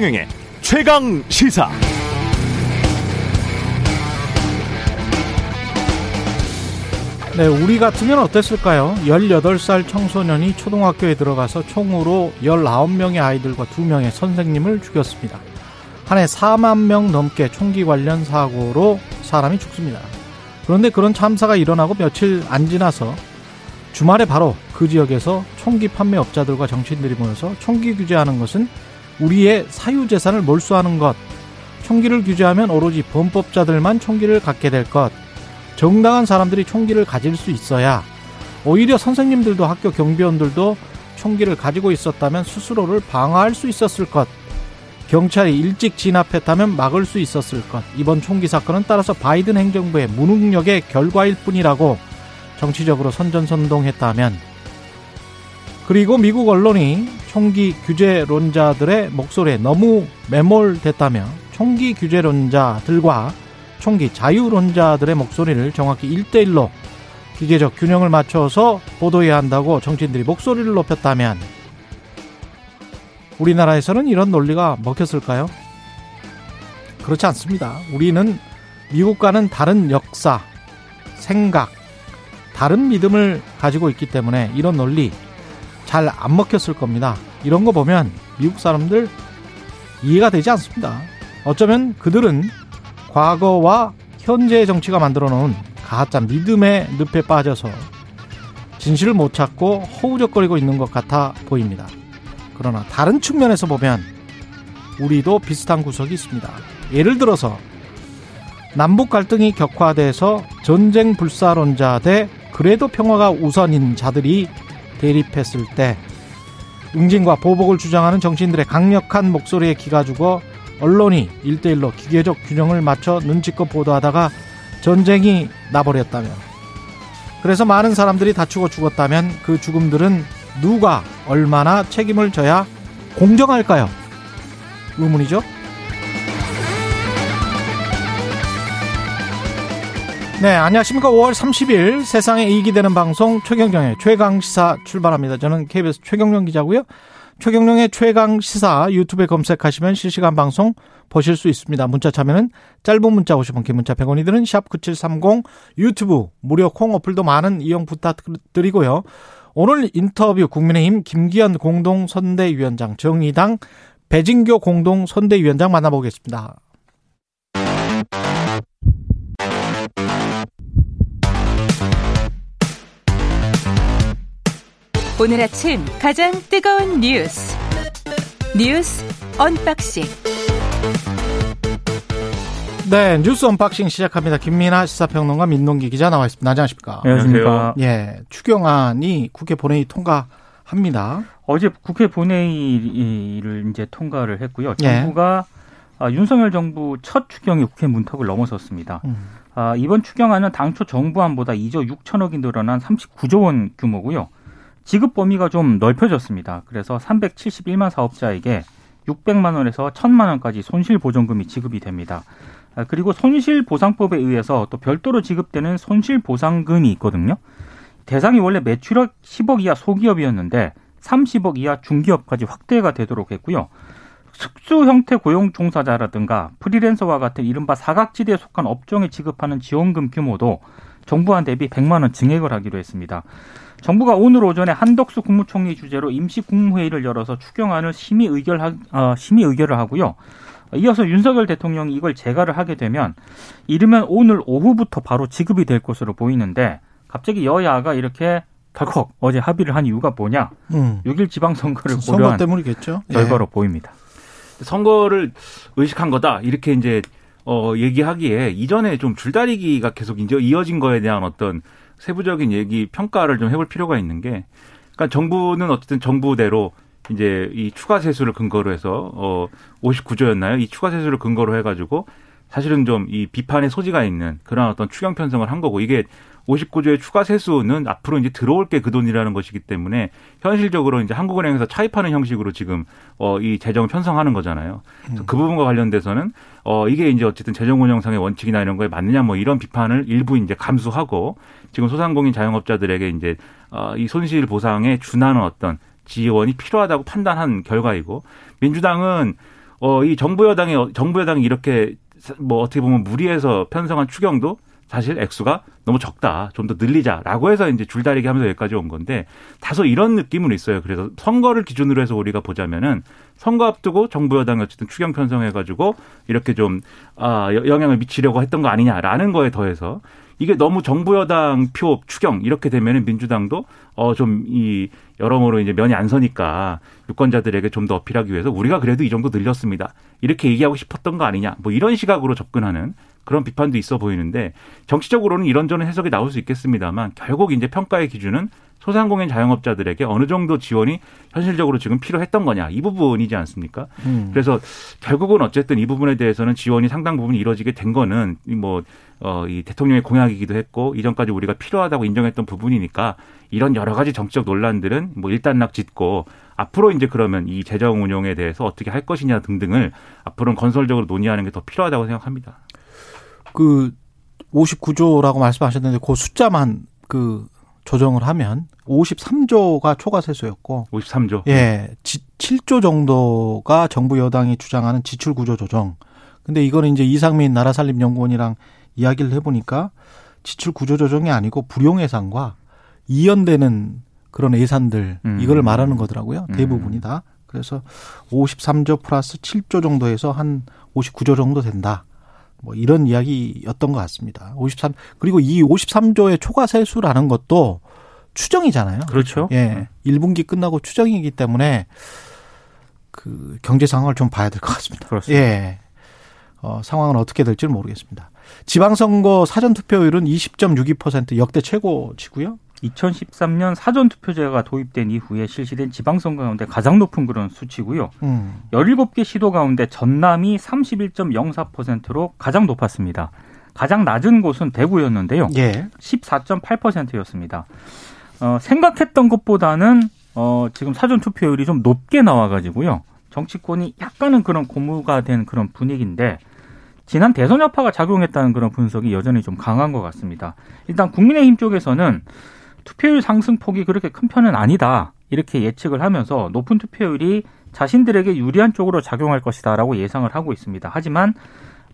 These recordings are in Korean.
최경영의 최강 시사. 네, 우리 같으면 어땠을까요? 18살 청소년이 초등학교에 들어가서 총으로 19명의 아이들과 2명의 선생님을 죽였습니다. 한 해 4만 명 넘게 총기 관련 사고로 사람이 죽습니다. 그런데 그런 참사가 일어나고 며칠 안 지나서 주말에 바로 그 지역에서 총기 판매업자들과 정치인들이 모여서 총기 규제하는 것은 우리의 사유재산을 몰수하는 것, 총기를 규제하면 오로지 범법자들만 총기를 갖게 될 것, 정당한 사람들이 총기를 가질 수 있어야 오히려 선생님들도 학교 경비원들도 총기를 가지고 있었다면 스스로를 방어할 수 있었을 것. 경찰이 일찍 진압했다면 막을 수 있었을 것. 이번 총기 사건은 따라서 바이든 행정부의 무능력의 결과일 뿐이라고 정치적으로 선전선동했다면 그리고 미국 언론이 총기 규제론자들의 목소리에 너무 매몰됐다며 총기 규제론자들과 총기 자유론자들의 목소리를 정확히 일대일로 기계적 균형을 맞춰서 보도해야 한다고 정치인들이 목소리를 높였다면 우리나라에서는 이런 논리가 먹혔을까요? 그렇지 않습니다. 우리는 미국과는 다른 역사, 생각, 다른 믿음을 가지고 있기 때문에 이런 논리 잘 안 먹혔을 겁니다. 이런 거 보면 미국 사람들 이해가 되지 않습니다. 어쩌면 그들은 과거와 현재의 정치가 만들어 놓은 가짜 믿음의 늪에 빠져서 진실을 못 찾고 허우적거리고 있는 것 같아 보입니다. 그러나 다른 측면에서 보면 우리도 비슷한 구석이 있습니다. 예를 들어서 남북 갈등이 격화돼서 전쟁 불사론자 대 그래도 평화가 우선인 자들이 대립했을 때 응징과 보복을 주장하는 정치인들의 강력한 목소리에 기가 죽어 언론이 일대일로 기계적 균형을 맞춰 눈치껏 보도하다가 전쟁이 나버렸다면 그래서 많은 사람들이 다치고 죽었다면 그 죽음들은 누가 얼마나 책임을 져야 공정할까요? 의문이죠? 네, 안녕하십니까. 5월 30일 세상에 이익이 되는 방송 최경령의 최강시사 출발합니다. 저는 KBS 최경령 기자고요. 최경령의 최강시사 유튜브에 검색하시면 실시간 방송 보실 수 있습니다. 문자 참여는 짧은 문자 50원, 긴 문자 100원이 드는 샵9730 유튜브 무료 콩 어플도 많은 이용 부탁드리고요. 오늘 인터뷰 국민의힘 김기현 공동선대위원장 정의당 배진교 공동선대위원장 만나보겠습니다. 오늘 아침 가장 뜨거운 뉴스 뉴스 unboxing 네 뉴스 unboxing 시작합니다. 김민아 시사평론가 민동기 기자 나와 있습니다. 안녕하십니까? 안녕하십니까? 예, 추경안이 국회 본회의 통과합니다. 어제 국회 본회의를 이제 통과를 했고요. 예. 정부가 아, 윤석열 정부 첫 추경이 국회 문턱을 넘어섰습니다. 음. 아, 이번 추경안은 당초 정부안보다 2조 6천억이 늘어난 39조 원 규모고요. 지급 범위가 좀 넓혀졌습니다. 그래서 371만 사업자에게 600만 원에서 1000만 원까지 손실 보전금이 지급이 됩니다. 아, 그리고 손실 보상법에 의해서 또 별도로 지급되는 손실 보상금이 있거든요. 대상이 원래 매출액 10억 이하 소기업이었는데 30억 이하 중기업까지 확대가 되도록 했고요. 특수 형태 고용 종사자라든가 프리랜서와 같은 이른바 사각지대에 속한 업종에 지급하는 지원금 규모도 정부안 대비 100만 원 증액을 하기로 했습니다. 정부가 오늘 오전에 한덕수 국무총리 주재로 임시 국무회의를 열어서 추경안을 심의 의결 어, 심의 의결을 하고요. 이어서 윤석열 대통령이 이걸 재가를 하게 되면 이르면 오늘 오후부터 바로 지급이 될 것으로 보이는데 갑자기 여야가 이렇게 덜컥 어제 합의를 한 이유가 뭐냐? 음. 6일 지방선거를 선거 고려한 때문이겠죠. 예. 결과로 보입니다. 선거를 의식한 거다 이렇게 이제 어 얘기하기에 이전에 좀 줄다리기가 계속 이제 이어진 거에 대한 어떤 세부적인 얘기 평가를 좀 해볼 필요가 있는 게 그러니까 정부는 어쨌든 정부대로 이제 이 추가 세수를 근거로 해서 어 59조였나요? 이 추가 세수를 근거로 해가지고 사실은 좀 이 비판의 소지가 있는 그런 어떤 추경 편성을 한 거고 이게 59조의 추가 세수는 앞으로 이제 들어올 게 그 돈이라는 것이기 때문에 현실적으로 이제 한국은행에서 차입하는 형식으로 지금 어이 재정을 편성하는 거잖아요. 그래서 그 부분과 관련돼서는 어 이게 이제 어쨌든 재정 운영상의 원칙이나 이런 거에 맞느냐 뭐 이런 비판을 일부 이제 감수하고 지금 소상공인 자영업자들에게 이제 어이 손실 보상에 준하는 어떤 지원이 필요하다고 판단한 결과이고 민주당은 어, 이 정부 여당이, 정부 여당이 이렇게 뭐 어떻게 보면 무리해서 편성한 추경도 사실 액수가 너무 적다. 좀 더 늘리자라고 해서 이제 줄다리기 하면서 여기까지 온 건데 다소 이런 느낌은 있어요. 그래서 선거를 기준으로 해서 우리가 보자면은 선거 앞두고 정부 여당이 어쨌든 추경 편성해 가지고 이렇게 좀 아, 영향을 미치려고 했던 거 아니냐라는 거에 더해서 이게 너무 정부 여당 표 추경 이렇게 되면은 민주당도 어 좀 이 여러모로 이제 면이 안 서니까 유권자들에게 좀 더 어필하기 위해서 우리가 그래도 이 정도 늘렸습니다. 이렇게 얘기하고 싶었던 거 아니냐. 뭐 이런 시각으로 접근하는 그런 비판도 있어 보이는데 정치적으로는 이런저런 해석이 나올 수 있겠습니다만 결국 이제 평가의 기준은 소상공인 자영업자들에게 어느 정도 지원이 현실적으로 지금 필요했던 거냐 이 부분이지 않습니까? 음. 그래서 결국은 어쨌든 이 부분에 대해서는 지원이 상당 부분 이루어지게 된 거는 뭐 어, 이 대통령의 공약이기도 했고 이전까지 우리가 필요하다고 인정했던 부분이니까 이런 여러 가지 정치적 논란들은 뭐 일단락 짓고 앞으로 이제 그러면 이 재정 운용에 대해서 어떻게 할 것이냐 등등을 앞으로는 건설적으로 논의하는 게 더 필요하다고 생각합니다. 그 59조라고 말씀하셨는데 그 숫자만 그 조정을 하면 53조가 초과 세수였고 53조. 예. 7조 정도가 정부 여당이 주장하는 지출 구조 조정. 근데 이거는 이제 이상민 나라살림연구원이랑 이야기를 해 보니까 지출 구조 조정이 아니고 불용 예산과 이연되는 그런 예산들 음. 이거를 말하는 거더라고요. 음. 대부분이 다. 그래서 53조 플러스 7조 정도에서 한 59조 정도 된다. 뭐 이런 이야기였던 것 같습니다. 53 그리고 이 53조의 초과 세수라는 것도 추정이잖아요. 그렇죠. 예. 1분기 끝나고 추정이기 때문에 그 경제 상황을 좀 봐야 될 것 같습니다. 그렇습니다. 예. 어, 상황은 어떻게 될지는 모르겠습니다. 지방선거 사전투표율은 20.62% 역대 최고치고요. 2013년 사전 투표제가 도입된 이후에 실시된 지방선거 가운데 가장 높은 그런 수치고요. 음. 17개 시도 가운데 전남이 31.04%로 가장 높았습니다. 가장 낮은 곳은 대구였는데요. 예. 14.8%였습니다. 어, 생각했던 것보다는 어, 지금 사전 투표율이 좀 높게 나와가지고요. 정치권이 약간은 그런 고무가 된 그런 분위기인데 지난 대선 여파가 작용했다는 그런 분석이 여전히 좀 강한 것 같습니다. 일단 국민의힘 쪽에서는 투표율 상승폭이 그렇게 큰 편은 아니다. 이렇게 예측을 하면서 높은 투표율이 자신들에게 유리한 쪽으로 작용할 것이다라고 예상을 하고 있습니다. 하지만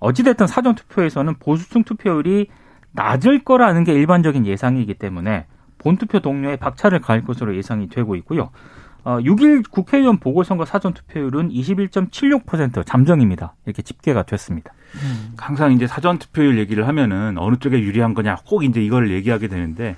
어찌됐든 사전 투표에서는 보수층 투표율이 낮을 거라는 게 일반적인 예상이기 때문에 본투표 동료의 박차를 가할 것으로 예상이 되고 있고요. 어, 6일 국회의원 보궐선거 사전 투표율은 21.76% 잠정입니다. 이렇게 집계가 됐습니다. 음. 항상 이제 사전 투표율 얘기를 하면은 어느 쪽에 유리한 거냐 꼭 이제 이걸 얘기하게 되는데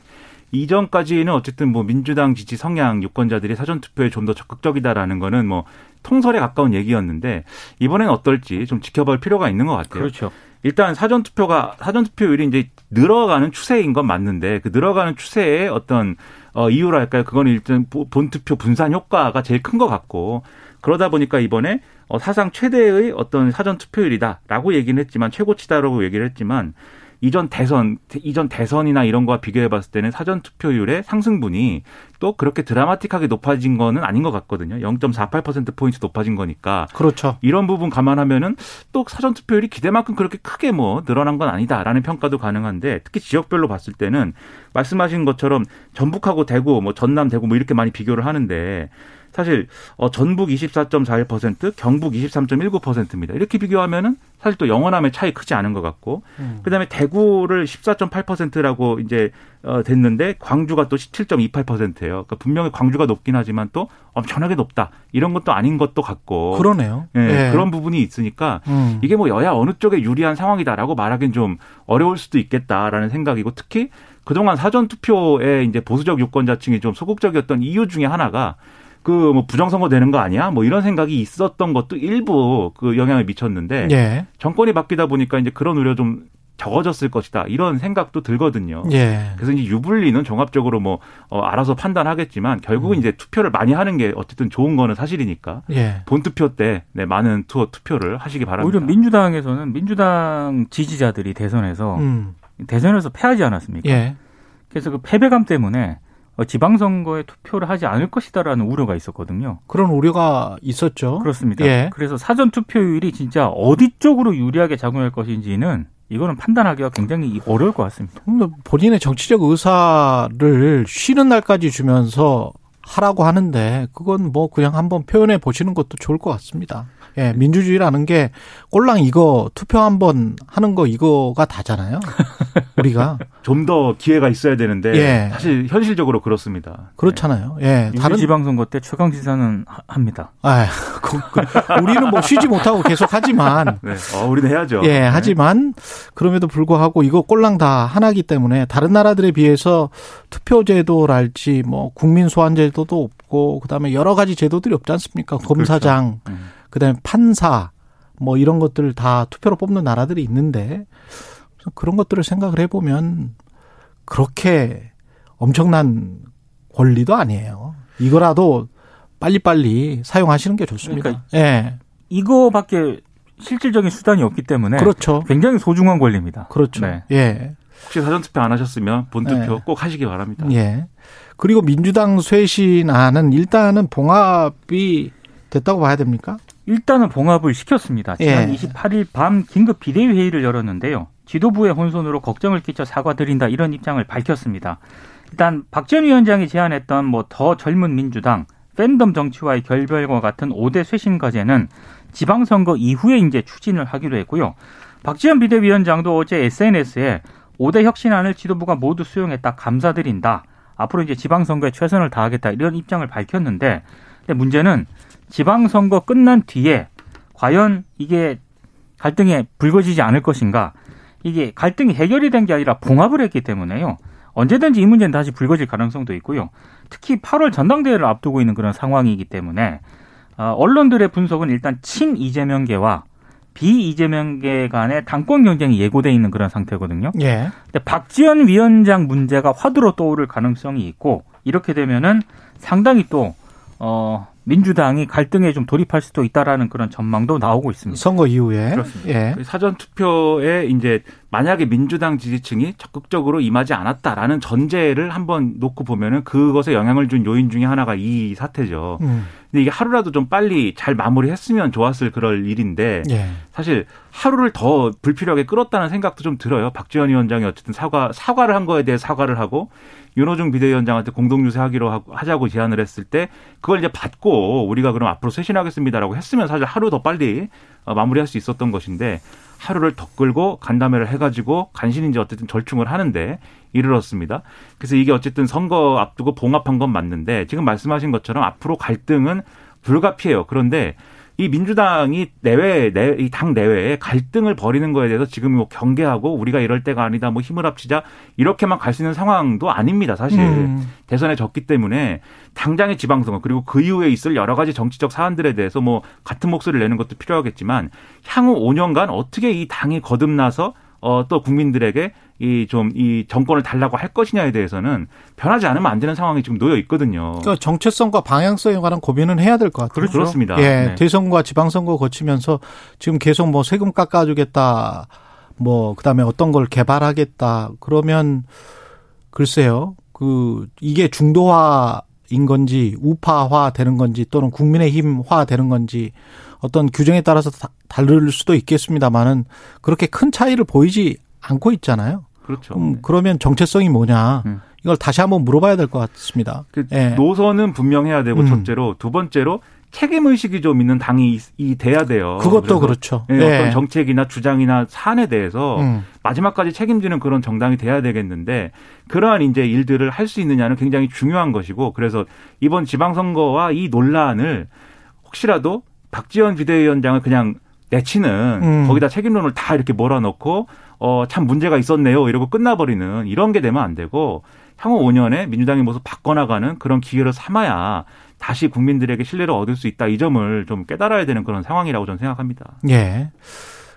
이전까지는 어쨌든 뭐 민주당 지지 성향 유권자들이 사전 투표에 좀 더 적극적이다라는 거는 뭐 통설에 가까운 얘기였는데 이번엔 어떨지 좀 지켜볼 필요가 있는 것 같아요. 그렇죠. 일단 사전 투표가 사전 투표율이 이제 늘어가는 추세인 건 맞는데 그 늘어가는 추세의 어떤 어 이유랄까요? 그거는 일단 본 투표 분산 효과가 제일 큰 것 같고 그러다 보니까 이번에 어 사상 최대의 어떤 사전 투표율이다라고 얘기는 했지만 최고치다라고 얘기를 했지만 이전 대선 이전 대선이나 이런 거와 비교해 봤을 때는 사전 투표율의 상승분이 또 그렇게 드라마틱하게 높아진 거는 아닌 것 같거든요. 0.48% 포인트 높아진 거니까. 그렇죠. 이런 부분 감안하면은 또 사전 투표율이 기대만큼 그렇게 크게 뭐 늘어난 건 아니다라는 평가도 가능한데 특히 지역별로 봤을 때는 말씀하신 것처럼 전북하고 대구 뭐 전남 대구 뭐 이렇게 많이 비교를 하는데 사실 어 전북 24.41%, 경북 23.19%입니다. 이렇게 비교하면은 사실 또 영원함의 차이 크지 않은 것 같고, 음. 그다음에 대구를 14.8%라고 이제 어 됐는데 광주가 또 17.28%예요. 그러니까 분명히 광주가 높긴 하지만 또 엄청나게 높다 이런 것도 아닌 것도 같고. 그러네요. 예, 네. 그런 부분이 있으니까 음. 이게 뭐 여야 어느 쪽에 유리한 상황이다라고 말하기는 좀 어려울 수도 있겠다라는 생각이고 특히 그동안 사전 투표에 이제 보수적 유권자층이 좀 소극적이었던 이유 중에 하나가 그 뭐 부정선거 되는 거 아니야? 뭐 이런 생각이 있었던 것도 일부 그 영향을 미쳤는데 예. 정권이 바뀌다 보니까 이제 그런 우려 좀 적어졌을 것이다 이런 생각도 들거든요. 예. 그래서 이제 유불리는 종합적으로 뭐 어, 알아서 판단하겠지만 결국은 음. 이제 투표를 많이 하는 게 어쨌든 좋은 거는 사실이니까 예. 본 투표 때 네, 많은 투어 투표를 하시기 바랍니다. 오히려 민주당에서는 민주당 지지자들이 대선에서 음. 대선에서 패하지 않았습니까? 예. 그래서 그 패배감 때문에 어, 지방선거에 투표를 하지 않을 것이다라는 우려가 있었거든요. 그런 우려가 있었죠. 그렇습니다. 예. 그래서 사전 투표율이 진짜 어디 쪽으로 유리하게 작용할 것인지는 이거는 판단하기가 굉장히 어려울 것 같습니다. 본인의 정치적 의사를 쉬는 날까지 주면서 하라고 하는데 그건 뭐 그냥 한번 표현해 보시는 것도 좋을 것 같습니다. 예, 민주주의라는 게 꼴랑 이거 투표 한번 하는 거 이거가 다잖아요. 우리가 좀 더 기회가 있어야 되는데 예. 사실 현실적으로 그렇습니다. 그렇잖아요. 예, 다른 지방선거 때 최강 시사는 합니다. 아, 그, 그, 우리는 뭐 쉬지 못하고 계속 하지만 네. 어, 우리는 해야죠. 예, 하지만 그럼에도 불구하고 이거 꼴랑 다 하나기 때문에 다른 나라들에 비해서 투표제도랄지 뭐 국민 소환제도도 없고 그다음에 여러 가지 제도들이 없지 않습니까? 검사장, 그렇죠. 음. 그다음에 판사 뭐 이런 것들 다 투표로 뽑는 나라들이 있는데 그런 것들을 생각을 해보면 그렇게 엄청난 권리도 아니에요. 이거라도 빨리빨리 사용하시는 게 좋습니다. 그러니까 예. 이거밖에 실질적인 수단이 없기 때문에 그렇죠. 굉장히 소중한 권리입니다. 그렇죠. 네. 예. 혹시 사전투표 안 하셨으면 본투표 네. 꼭 하시기 바랍니다. 예. 그리고 민주당 쇄신안은 일단은 봉합이 됐다고 봐야 됩니까? 일단은 봉합을 시켰습니다. 지난 예. 28일 밤 긴급 비대위 회의를 열었는데요. 지도부의 혼선으로 걱정을 끼쳐 사과드린다 이런 입장을 밝혔습니다. 일단 박지원 위원장이 제안했던 뭐 더 젊은 민주당, 팬덤 정치와의 결별과 같은 5대 쇄신 과제는 지방선거 이후에 이제 추진을 하기로 했고요. 박지원 비대위원장도 어제 SNS에 5대 혁신안을 지도부가 모두 수용했다 감사드린다. 앞으로 이제 지방선거에 최선을 다하겠다 이런 입장을 밝혔는데 근데 문제는 지방선거 끝난 뒤에 과연 이게 갈등이 불거지지 않을 것인가 이게 갈등이 해결이 된 게 아니라 봉합을 했기 때문에요. 언제든지 이 문제는 다시 불거질 가능성도 있고요. 특히 8월 전당대회를 앞두고 있는 그런 상황이기 때문에 어, 언론들의 분석은 일단 친 이재명계와 비 이재명계 간의 당권 경쟁이 예고돼 있는 그런 상태거든요. 예. 근데 박지원 위원장 문제가 화두로 떠오를 가능성이 있고 이렇게 되면은 상당히 또 어, 민주당이 갈등에 좀 돌입할 수도 있다라는 그런 전망도 나오고 있습니다. 선거 이후에. 그렇습니다. 예. 사전 투표에 이제 만약에 민주당 지지층이 적극적으로 임하지 않았다라는 전제를 한번 놓고 보면은 그것에 영향을 준 요인 중에 하나가 이 사태죠. 음. 근데 이게 하루라도 좀 빨리 잘 마무리했으면 좋았을 그럴 일인데 예. 사실 하루를 더 불필요하게 끌었다는 생각도 좀 들어요. 박지원 위원장이 어쨌든 사과 사과를 한 거에 대해 사과를 하고 윤호중 비대위원장한테 공동 유세하기로 하자고 제안을 했을 때 그걸 이제 받고 우리가 그럼 앞으로 쇄신하겠습니다라고 했으면 사실 하루 더 빨리 어, 마무리할 수 있었던 것인데 하루를 더 끌고 간담회를 해가지고 간신히 이제 어쨌든 절충을 하는데 이르렀습니다. 그래서 이게 어쨌든 선거 앞두고 봉합한 건 맞는데 지금 말씀하신 것처럼 앞으로 갈등은 불가피해요. 그런데 이 민주당이 내외, 내, 이 당 내외에 갈등을 벌이는 거에 대해서 지금 뭐 경계하고 우리가 이럴 때가 아니다, 뭐 힘을 합치자 이렇게만 갈 수 있는 상황도 아닙니다, 사실. 음. 대선에 졌기 때문에 당장의 지방선거 그리고 그 이후에 있을 여러 가지 정치적 사안들에 대해서 뭐 같은 목소리를 내는 것도 필요하겠지만 향후 5년간 어떻게 이 당이 거듭나서 어, 또 국민들에게 이좀이 정권을 달라고 할 것이냐에 대해서는 변하지 않으면 안 되는 상황이 지금 놓여 있거든요. 그러니까 정체성과 방향성에 관한 고민은 해야 될 것 같아요. 그렇죠. 그렇습니다. 예, 네. 대선과 지방선거 거치면서 지금 계속 뭐 세금 깎아주겠다, 뭐 그다음에 어떤 걸 개발하겠다. 그러면 글쎄요, 그 이게 중도화 인 건지 우파화 되는 건지 또는 국민의힘화 되는 건지 어떤 규정에 따라서 다, 다를 수도 있겠습니다만은 그렇게 큰 차이를 보이지 않고 있잖아요. 그렇죠. 그럼 그러면 정체성이 뭐냐? 음. 이걸 다시 한번 물어봐야 될 것 같습니다. 그 예. 노선은 분명해야 되고 음. 첫째로 두 번째로 책임 의식이 좀 있는 당이 이- 돼야 돼요. 그것도 그렇죠. 예, 예. 어떤 정책이나 주장이나 사안에 대해서 음. 마지막까지 책임지는 그런 정당이 돼야 되겠는데 그러한 이제 일들을 할 수 있느냐는 굉장히 중요한 것이고 그래서 이번 지방선거와 이 논란을 혹시라도 박지원 비대위원장을 그냥 내치는 음. 거기다 책임론을 다 이렇게 몰아넣고 어 참 문제가 있었네요 이러고 끝나버리는 이런 게 되면 안 되고 향후 5년에 민주당의 모습 바꿔나가는 그런 기회를 삼아야 다시 국민들에게 신뢰를 얻을 수 있다 이 점을 좀 깨달아야 되는 그런 상황이라고 저는 생각합니다. 예.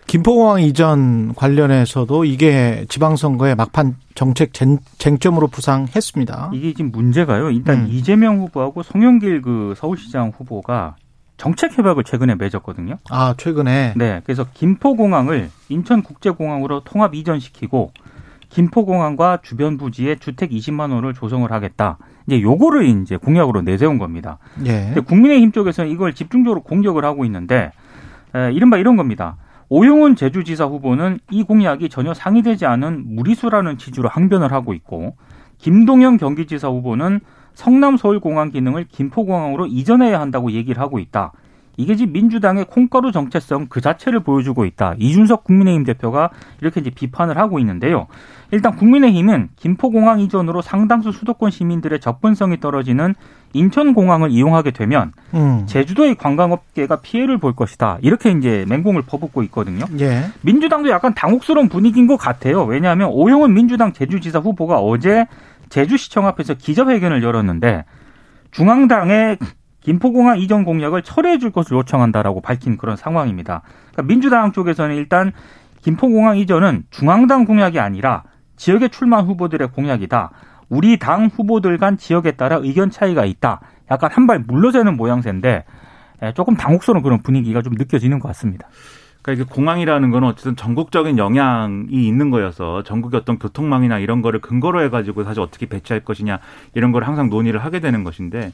김포공항 이전 관련해서도 이게 지방선거의 막판 정책 쟁, 쟁점으로 부상했습니다. 이게 지금 문제가요. 일단 음. 이재명 후보하고 송영길 그 서울시장 후보가 정책 협약을 최근에 맺었거든요. 아, 최근에. 네, 그래서 김포공항을 인천국제공항으로 통합 이전시키고 김포공항과 주변 부지에 주택 20만 원을 조성을 하겠다. 이제 요거를 이제 공약으로 내세운 겁니다. 예. 국민의힘 쪽에서는 이걸 집중적으로 공격을 하고 있는데 에, 이른바 이런 겁니다. 오용훈 제주지사 후보는 이 공약이 전혀 상의되지 않은 무리수라는 취지로 항변을 하고 있고 김동연 경기지사 후보는 성남 서울공항 기능을 김포공항으로 이전해야 한다고 얘기를 하고 있다. 이게 지금 민주당의 콩가루 정체성 그 자체를 보여주고 있다. 이준석 국민의힘 대표가 이렇게 이제 비판을 하고 있는데요. 일단 국민의힘은 김포공항 이전으로 상당수 수도권 시민들의 접근성이 떨어지는 인천공항을 이용하게 되면 음. 제주도의 관광업계가 피해를 볼 것이다. 이렇게 이제 맹공을 퍼붓고 있거든요. 예. 민주당도 약간 당혹스러운 분위기인 것 같아요. 왜냐하면 오영훈 민주당 제주지사 후보가 어제 제주시청 앞에서 기자회견을 열었는데 중앙당의 김포공항 이전 공약을 철회해 줄 것을 요청한다라고 밝힌 그런 상황입니다. 그러니까 민주당 쪽에서는 일단 김포공항 이전은 중앙당 공약이 아니라 지역에 출마한 후보들의 공약이다. 우리 당 후보들 간 지역에 따라 의견 차이가 있다. 약간 한 발 물러서는 모양새인데 예, 조금 당혹스러운 그런 분위기가 좀 느껴지는 것 같습니다. 그러니까 이게 공항이라는 거는 어쨌든 전국적인 영향이 있는 거여서 전국의 어떤 교통망이나 이런 거를 근거로 해가지고 사실 어떻게 배치할 것이냐 이런 걸 항상 논의를 하게 되는 것인데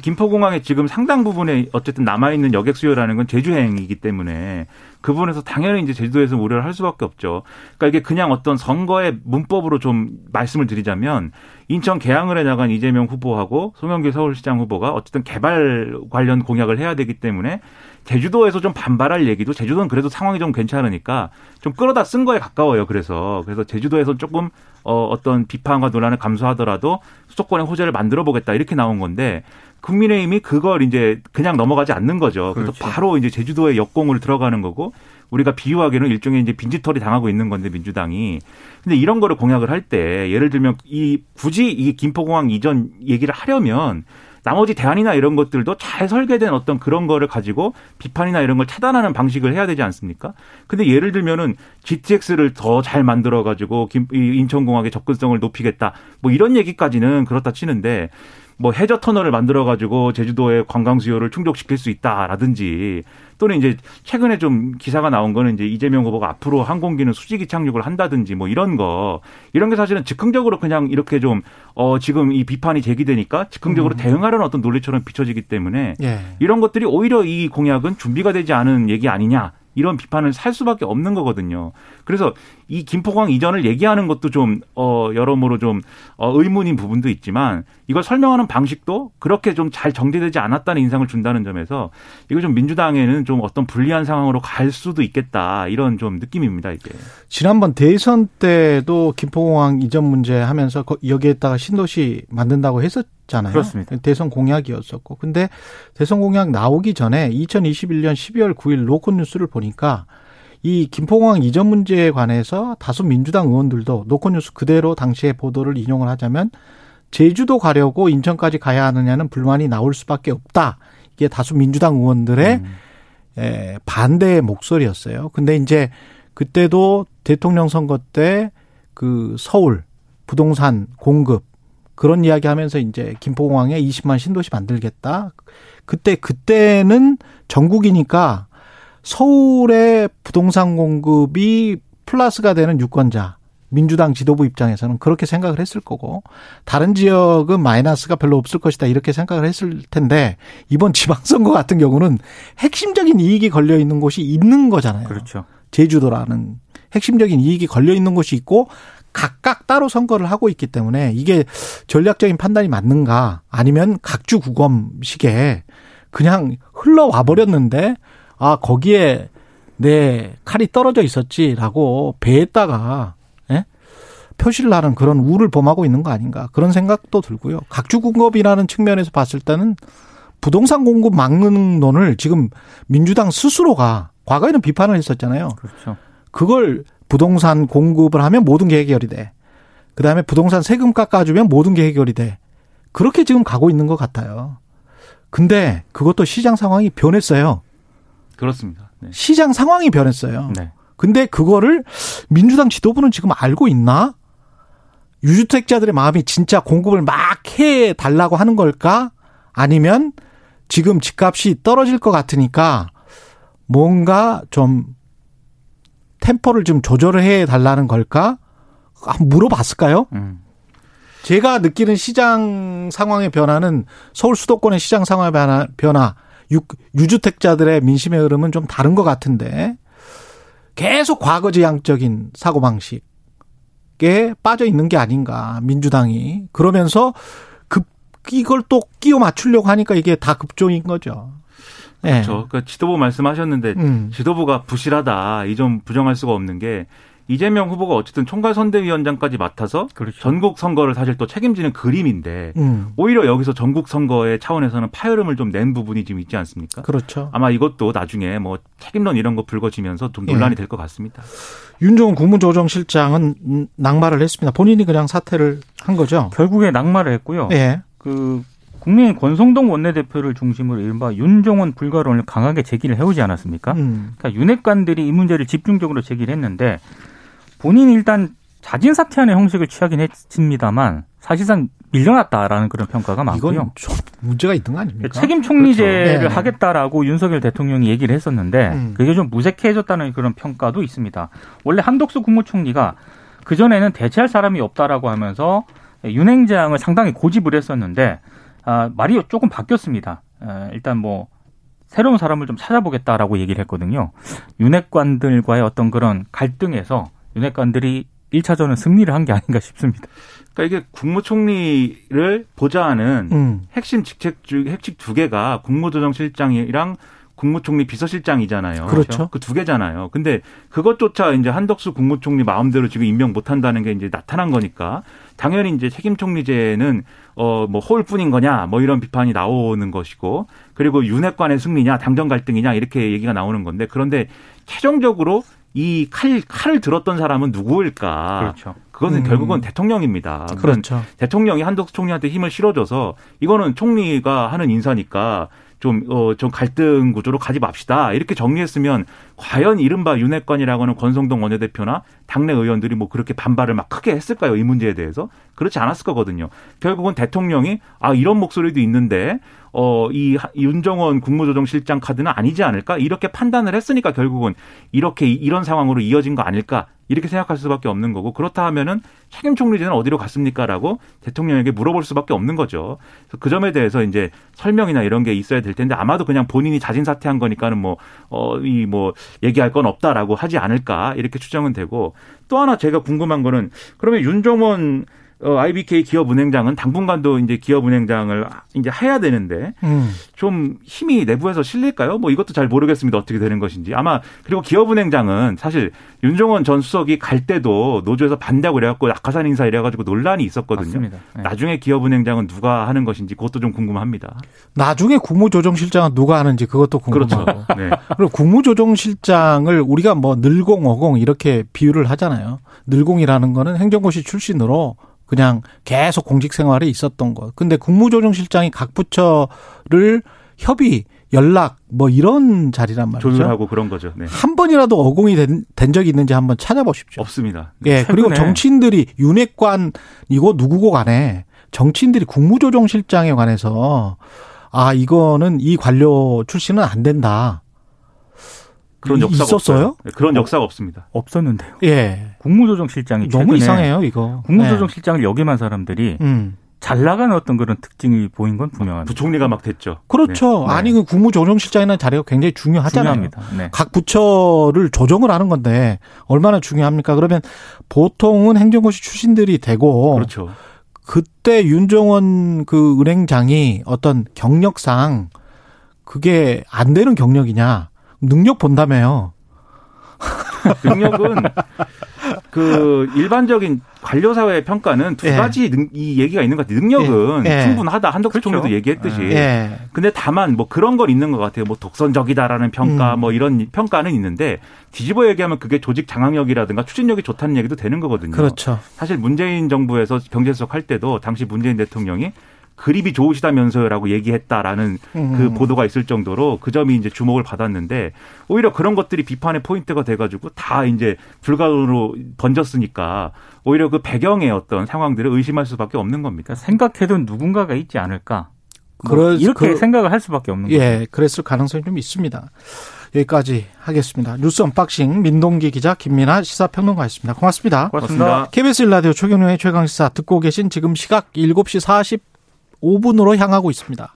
김포공항에 지금 상당 부분에 어쨌든 남아있는 여객 수요라는 건 제주행이기 때문에 그 부분에서 당연히 이제 제주도에서 우려를 할 수밖에 없죠. 그러니까 이게 그냥 어떤 선거의 문법으로 좀 말씀을 드리자면 인천 개항을 해 나간 이재명 후보하고 송영길 서울시장 후보가 어쨌든 개발 관련 공약을 해야 되기 때문에 제주도에서 좀 반발할 얘기도 제주도는 그래도 상황이 좀 괜찮으니까 좀 끌어다 쓴 거에 가까워요. 그래서 그래서 제주도에서 조금 어 어떤 비판과 논란을 감수하더라도 수도권의 호재를 만들어 보겠다 이렇게 나온 건데 국민의힘이 그걸 이제 그냥 넘어가지 않는 거죠. 그래서 그렇죠. 바로 이제 제주도에 역공을 들어가는 거고 우리가 비유하기는 일종의 이제 빈지털이 당하고 있는 건데 민주당이. 근데 이런 거를 공약을 할 때 예를 들면 이 굳이 이 김포공항 이전 얘기를 하려면 나머지 대안이나 이런 것들도 잘 설계된 어떤 그런 거를 가지고 비판이나 이런 걸 차단하는 방식을 해야 되지 않습니까? 근데 예를 들면은 GTX를 더 잘 만들어 가지고 인천공항의 접근성을 높이겠다. 뭐 이런 얘기까지는 그렇다 치는데 뭐 해저 터널을 만들어 가지고 제주도의 관광 수요를 충족시킬 수 있다라든지 또는 이제 최근에 좀 기사가 나온 거는 이제 이재명 후보가 앞으로 항공기는 수직이 착륙을 한다든지 뭐 이런 거 이런 게 사실은 즉흥적으로 그냥 이렇게 좀 어 지금 이 비판이 제기되니까 즉흥적으로 음. 대응하려는 어떤 논리처럼 비춰지기 때문에 예. 이런 것들이 오히려 이 공약은 준비가 되지 않은 얘기 아니냐 이런 비판을 살 수밖에 없는 거거든요. 그래서 이 김포공항 이전을 얘기하는 것도 좀, 어, 여러모로 좀, 어, 의문인 부분도 있지만 이걸 설명하는 방식도 그렇게 좀 잘 정리되지 않았다는 인상을 준다는 점에서 이거 좀 민주당에는 좀 어떤 불리한 상황으로 갈 수도 있겠다 이런 좀 느낌입니다, 이게. 지난번 대선 때도 김포공항 이전 문제 하면서 여기에다가 신도시 만든다고 했었 잖아요. 그렇습니다. 대선 공약이었었고. 근데 대선 공약 나오기 전에 2021년 12월 9일 로콘 뉴스를 보니까 이 김포공항 이전 문제에 관해서 다수 민주당 의원들도 노컷 뉴스 그대로 당시의 보도를 인용을 하자면 제주도 가려고 인천까지 가야 하느냐는 불만이 나올 수밖에 없다. 이게 다수 민주당 의원들의 음. 에, 반대의 목소리였어요. 근데 이제 그때도 대통령 선거 때 그 서울 부동산 공급 그런 이야기 하면서 이제 김포공항에 20만 신도시 만들겠다. 그때, 그때는 전국이니까 서울의 부동산 공급이 플러스가 되는 유권자, 민주당 지도부 입장에서는 그렇게 생각을 했을 거고, 다른 지역은 마이너스가 별로 없을 것이다. 이렇게 생각을 했을 텐데, 이번 지방선거 같은 경우는 핵심적인 이익이 걸려 있는 곳이 있는 거잖아요. 그렇죠. 제주도라는 핵심적인 이익이 걸려 있는 곳이 있고, 각각 따로 선거를 하고 있기 때문에 이게 전략적인 판단이 맞는가 아니면 각주 구검식에 그냥 흘러와 버렸는데 아 거기에 내 칼이 떨어져 있었지라고 배에다가 예? 표시를 하는 그런 우를 범하고 있는 거 아닌가 그런 생각도 들고요. 각주 공급이라는 측면에서 봤을 때는 부동산 공급 막는 논을 지금 민주당 스스로가 과거에는 비판을 했었잖아요. 그렇죠. 그걸 부동산 공급을 하면 모든 게 해결이 돼. 그 다음에 부동산 세금 깎아주면 모든 게 해결이 돼. 그렇게 지금 가고 있는 것 같아요. 근데 그것도 시장 상황이 변했어요. 그렇습니다. 네. 시장 상황이 변했어요. 네. 근데 그거를 민주당 지도부는 지금 알고 있나? 유주택자들의 마음이 진짜 공급을 막 해 달라고 하는 걸까? 아니면 지금 집값이 떨어질 것 같으니까 뭔가 좀 템포를 좀 조절을 해 달라는 걸까? 한번 물어봤을까요? 음. 제가 느끼는 시장 상황의 변화는 서울 수도권의 시장 상황의 변화, 변화 유, 유주택자들의 민심의 흐름은 좀 다른 것 같은데 계속 과거지향적인 사고방식 에 빠져 있는 게 아닌가 민주당이 그러면서 급 이걸 또 끼워 맞추려고 하니까 이게 다 급종인 거죠. 예. 그렇죠. 그 지도부 말씀하셨는데 음. 지도부가 부실하다. 이점 부정할 수가 없는 게 이재명 후보가 어쨌든 총괄 선대위원장까지 맡아서 그렇죠. 전국 선거를 사실 또 책임지는 그림인데 음. 오히려 여기서 전국 선거의 차원에서는 파열음을 좀 낸 부분이 지금 있지 않습니까? 그렇죠. 아마 이것도 나중에 뭐 책임론 이런 거 불거지면서 좀 논란이 예. 될것 같습니다. 윤종훈 국무조정실장은 음, 낙마를 했습니다. 본인이 그냥 사퇴를 한 거죠. 결국에 낙마를 했고요. 예. 그 국민의 권성동 원내대표를 중심으로 이른바 윤종원 불가론을 강하게 제기를 해오지 않았습니까? 음. 그러니까 윤핵관들이 이 문제를 집중적으로 제기를 했는데 본인이 일단 자진 사퇴하는 형식을 취하긴 했습니다만 사실상 밀려났다라는 그런 평가가 많고요. 이건 좀 문제가 있는 거 아닙니까? 책임 총리제를 그렇죠. 네. 하겠다라고 윤석열 대통령이 얘기를 했었는데 음. 그게 좀 무색해졌다는 그런 평가도 있습니다. 원래 한덕수 국무총리가 그 전에는 대체할 사람이 없다라고 하면서 윤행장을 상당히 고집을 했었는데 아, 말이 조금 바뀌었습니다. 아, 일단 뭐 새로운 사람을 좀 찾아보겠다라고 얘기를 했거든요. 윤핵관들과의 어떤 그런 갈등에서 윤핵관들이 1차전은 승리를 한 게 아닌가 싶습니다. 그러니까 이게 국무총리를 보좌하는 음. 핵심 직책 중 핵심 두 개가 국무조정실장이랑 국무총리 비서실장이잖아요. 그렇죠. 그 두 개잖아요. 근데 그것조차 이제 한덕수 국무총리 마음대로 지금 임명 못 한다는 게 이제 나타난 거니까 당연히 이제 책임 총리제는 어뭐 호울뿐인 거냐 뭐 이런 비판이 나오는 것이고 그리고 윤핵관의 승리냐 당정 갈등이냐 이렇게 얘기가 나오는 건데 그런데 최종적으로 이 칼 칼을 들었던 사람은 누구일까? 그렇죠. 그것은 음. 결국은 대통령입니다. 그렇죠. 대통령이 한덕수 총리한테 힘을 실어줘서 이거는 총리가 하는 인사니까 좀, 어, 좀 갈등 구조로 가지 맙시다. 이렇게 정리했으면 과연 이른바 윤핵관이라고 하는 권성동 원내대표나 당내 의원들이 뭐 그렇게 반발을 막 크게 했을까요? 이 문제에 대해서? 그렇지 않았을 거거든요. 결국은 대통령이 아, 이런 목소리도 있는데 어, 이 하- 윤정원 국무조정실장 카드는 아니지 않을까? 이렇게 판단을 했으니까 결국은 이렇게 이- 이런 상황으로 이어진 거 아닐까? 이렇게 생각할 수밖에 없는 거고 그렇다 하면은 책임 총리제는 어디로 갔습니까라고 대통령에게 물어볼 수밖에 없는 거죠. 그래서 그 점에 대해서 이제 설명이나 이런 게 있어야 될 텐데 아마도 그냥 본인이 자진 사퇴한 거니까는 뭐 어 이 뭐 얘기할 건 없다라고 하지 않을까 이렇게 추정은 되고 또 하나 제가 궁금한 거는 그러면 윤정원 어, IBK 기업은행장은 당분간도 이제 기업은행장을 이제 해야 되는데 음. 좀 힘이 내부에서 실릴까요? 뭐 이것도 잘 모르겠습니다. 어떻게 되는 것인지. 아마 그리고 기업은행장은 사실 윤종원 전 수석이 갈 때도 노조에서 반대하고 이래갖고 낙하산 인사 이래가지고 논란이 있었거든요. 네. 나중에 기업은행장은 누가 하는 것인지 그것도 좀 궁금합니다. 나중에 국무조정실장은 누가 하는지 그것도 궁금하고. 그렇죠. 네. 그리고 국무조정실장을 우리가 뭐 늘공, 어공 이렇게 비유를 하잖아요. 늘공이라는 거는 행정고시 출신으로 그냥 계속 공직 생활에 있었던 것. 근데 국무조정실장이 각 부처를 협의, 연락 뭐 이런 자리란 말이죠. 조율하고 그런 거죠. 네. 한 번이라도 어공이 된, 된 적이 있는지 한번 찾아보십시오. 없습니다. 네. 예, 그리고 정치인들이 윤핵관이고 누구고 간에 정치인들이 국무조정실장에 관해서 아 이거는 이 관료 출신은 안 된다. 그런 이- 역사가 있었어요? 없어요. 네, 그런 역사가 없습니다. 없었는데요. 예, 국무조정실장이 너무 최근에 이상해요 이거. 국무조정실장을 역임한 사람들이 예. 음, 잘 나가는 어떤 그런 특징이 보인 건 분명합니다. 부총리가 막 됐죠. 그렇죠. 네. 아니 그 국무조정실장이라는 자리가 굉장히 중요하잖아요. 중요합니다. 네. 각 부처를 조정을 하는 건데 얼마나 중요합니까? 그러면 보통은 행정고시 출신들이 되고 그렇죠. 그때 윤정원 그 은행장이 어떤 경력상 그게 안 되는 경력이냐 능력 본다며요. 능력은 그 일반적인 관료 사회의 평가는 두 예. 가지 능, 이 얘기가 있는 것 같아요. 능력은 예. 예. 충분하다. 한덕수 그렇죠. 총리도 얘기했듯이. 예. 근데 다만 뭐 그런 건 있는 것 같아요. 뭐 독선적이다라는 평가 음. 뭐 이런 평가는 있는데 뒤집어 얘기하면 그게 조직 장악력이라든가 추진력이 좋다는 얘기도 되는 거거든요. 그렇죠. 사실 문재인 정부에서 경제수석 할 때도 당시 문재인 대통령이 grip이 좋으시다면서요라고 얘기했다라는 그 음. 보도가 있을 정도로 그 점이 이제 주목을 받았는데 오히려 그런 것들이 비판의 포인트가 돼가지고 다 이제 불가으로 번졌으니까 오히려 그 배경의 어떤 상황들을 의심할 수밖에 없는 겁니다. 생각해도 누군가가 있지 않을까. 뭐 그럴- 이렇게 그- 생각을 할 수밖에 없는 거죠. 예, 그랬을 가능성이 좀 있습니다. 여기까지 하겠습니다. 뉴스 unboxing 민동기 기자 김민아 시사평론가였습니다. 고맙습니다. 고맙습니다. KBS 일라디오 최경영의 최강시사 듣고 계신 지금 시각 7시 45분으로 향하고 있습니다.